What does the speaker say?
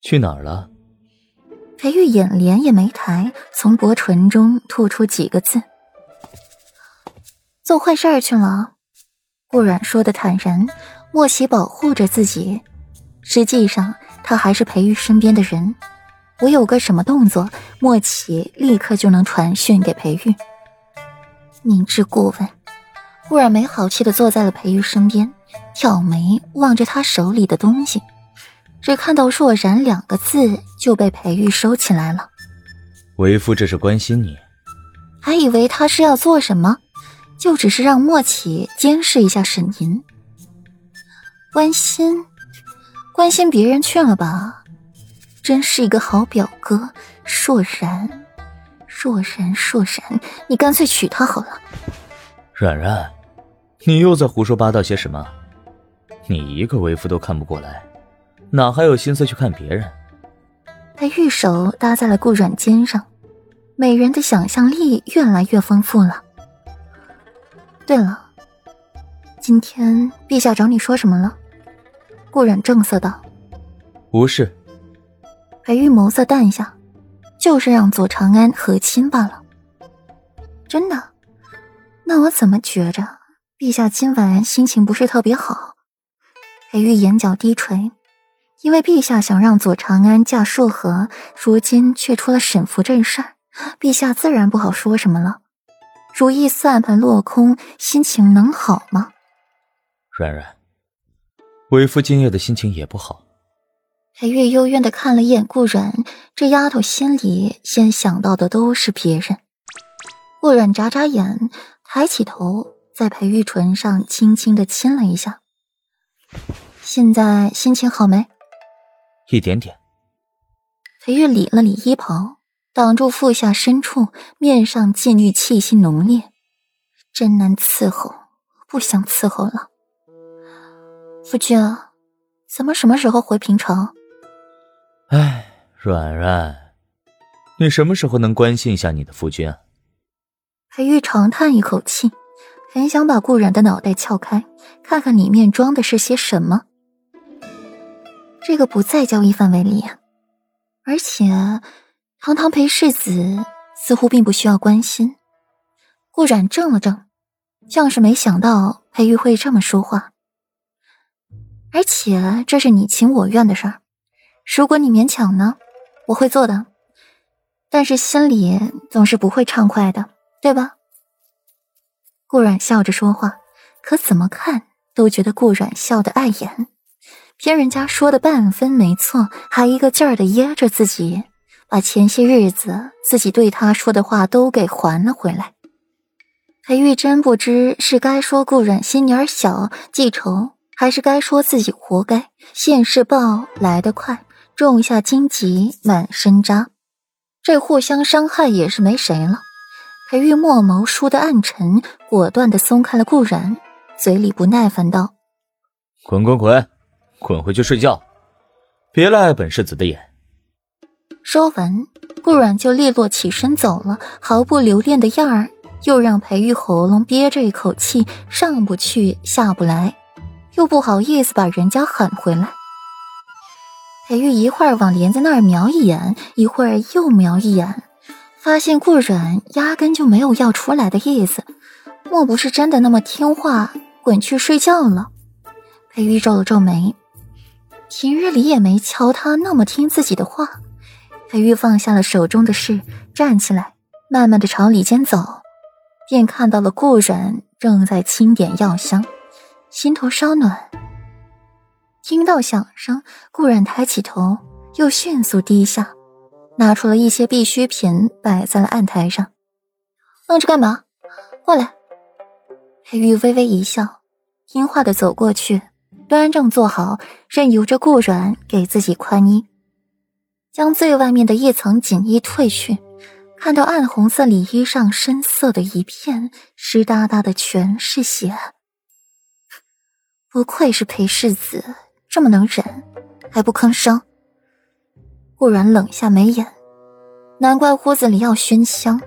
去哪儿了？裴玉眼帘也没抬，从薄唇中吐出几个字：“做坏事去了。”顾阮说的坦然，莫喜保护着自己，实际上他还是裴玉身边的人。我有个什么动作，莫启立刻就能传讯给裴玉。明知故问，顾然没好气的坐在了裴玉身边，挑眉望着他手里的东西，只看到“若然”两个字就被裴玉收起来了。为夫这是关心你，还以为他是要做什么，就只是让莫启监视一下沈吟。关心，关心别人去了吧。真是一个好表哥，若然，若然，若然，你干脆娶她好了。冉冉，你又在胡说八道些什么？你一个为夫都看不过来，哪还有心思去看别人？他玉手搭在了顾阮肩上，美人的想象力越来越丰富了。对了，今天陛下找你说什么了？顾阮正色道：“无事。”裴玉眸色淡下，就是让左长安和亲罢了。真的？那我怎么觉着陛下今晚心情不是特别好？裴玉眼角低垂，因为陛下想让左长安嫁硕和，如今却出了沈福这事儿，陛下自然不好说什么了。如意算盘落空，心情能好吗？软软，为夫今夜的心情也不好。裴玉幽怨的看了一眼顾软，这丫头心里先想到的都是别人。顾软眨眨眼，抬起头，在裴玉唇上轻轻的亲了一下。现在心情好没？一点点。裴玉理了理衣袍，挡住腹下深处，面上禁欲气息浓烈，真难伺候，不想伺候了。夫君，咱们什么时候回平城？哎，软软，你什么时候能关心一下你的夫君啊？裴玉长叹一口气，很想把顾然的脑袋撬开，看看里面装的是些什么。这个不在交易范围里啊！而且，堂堂裴世子似乎并不需要关心。顾冉怔了怔，像是没想到裴玉会这么说话。而且，这是你情我愿的事儿。如果你勉强呢，我会做的，但是心里总是不会畅快的，对吧？顾阮笑着说话，可怎么看都觉得顾阮笑得碍眼，偏人家说的半分没错，还一个劲儿的噎着自己，把前些日子自己对他说的话都给还了回来。裴玉真不知是该说顾阮心眼小记仇，还是该说自己活该，现世报来得快。种下荆棘满身扎，这互相伤害也是没谁了。裴玉墨眸输的暗沉，果断的松开了顾然，嘴里不耐烦道：“滚滚滚，滚回去睡觉，别赖本世子的眼。”说完，顾然就利落起身走了，毫不留恋的样儿，又让裴玉喉咙憋着一口气，上不去下不来，又不好意思把人家喊回来。裴玉一会儿往帘子那儿瞄一眼，一会儿又瞄一眼，发现顾阮压根就没有要出来的意思，莫不是真的那么听话，滚去睡觉了？裴玉皱了皱眉，平日里也没瞧他那么听自己的话。裴玉放下了手中的事，站起来，慢慢的朝里间走，便看到了顾阮正在清点药箱，心头稍暖。听到响声，顾然抬起头，又迅速低下，拿出了一些必需品，摆在了案台上。愣着干嘛？过来。裴玉微微一笑，听话的走过去，端正坐好，任由着顾然给自己宽衣，将最外面的一层锦衣褪去，看到暗红色里衣上深色的一片，湿哒哒的全是血。不愧是裴世子。这么能忍，还不吭声。顾然冷下眉眼，难怪屋子里要熏香。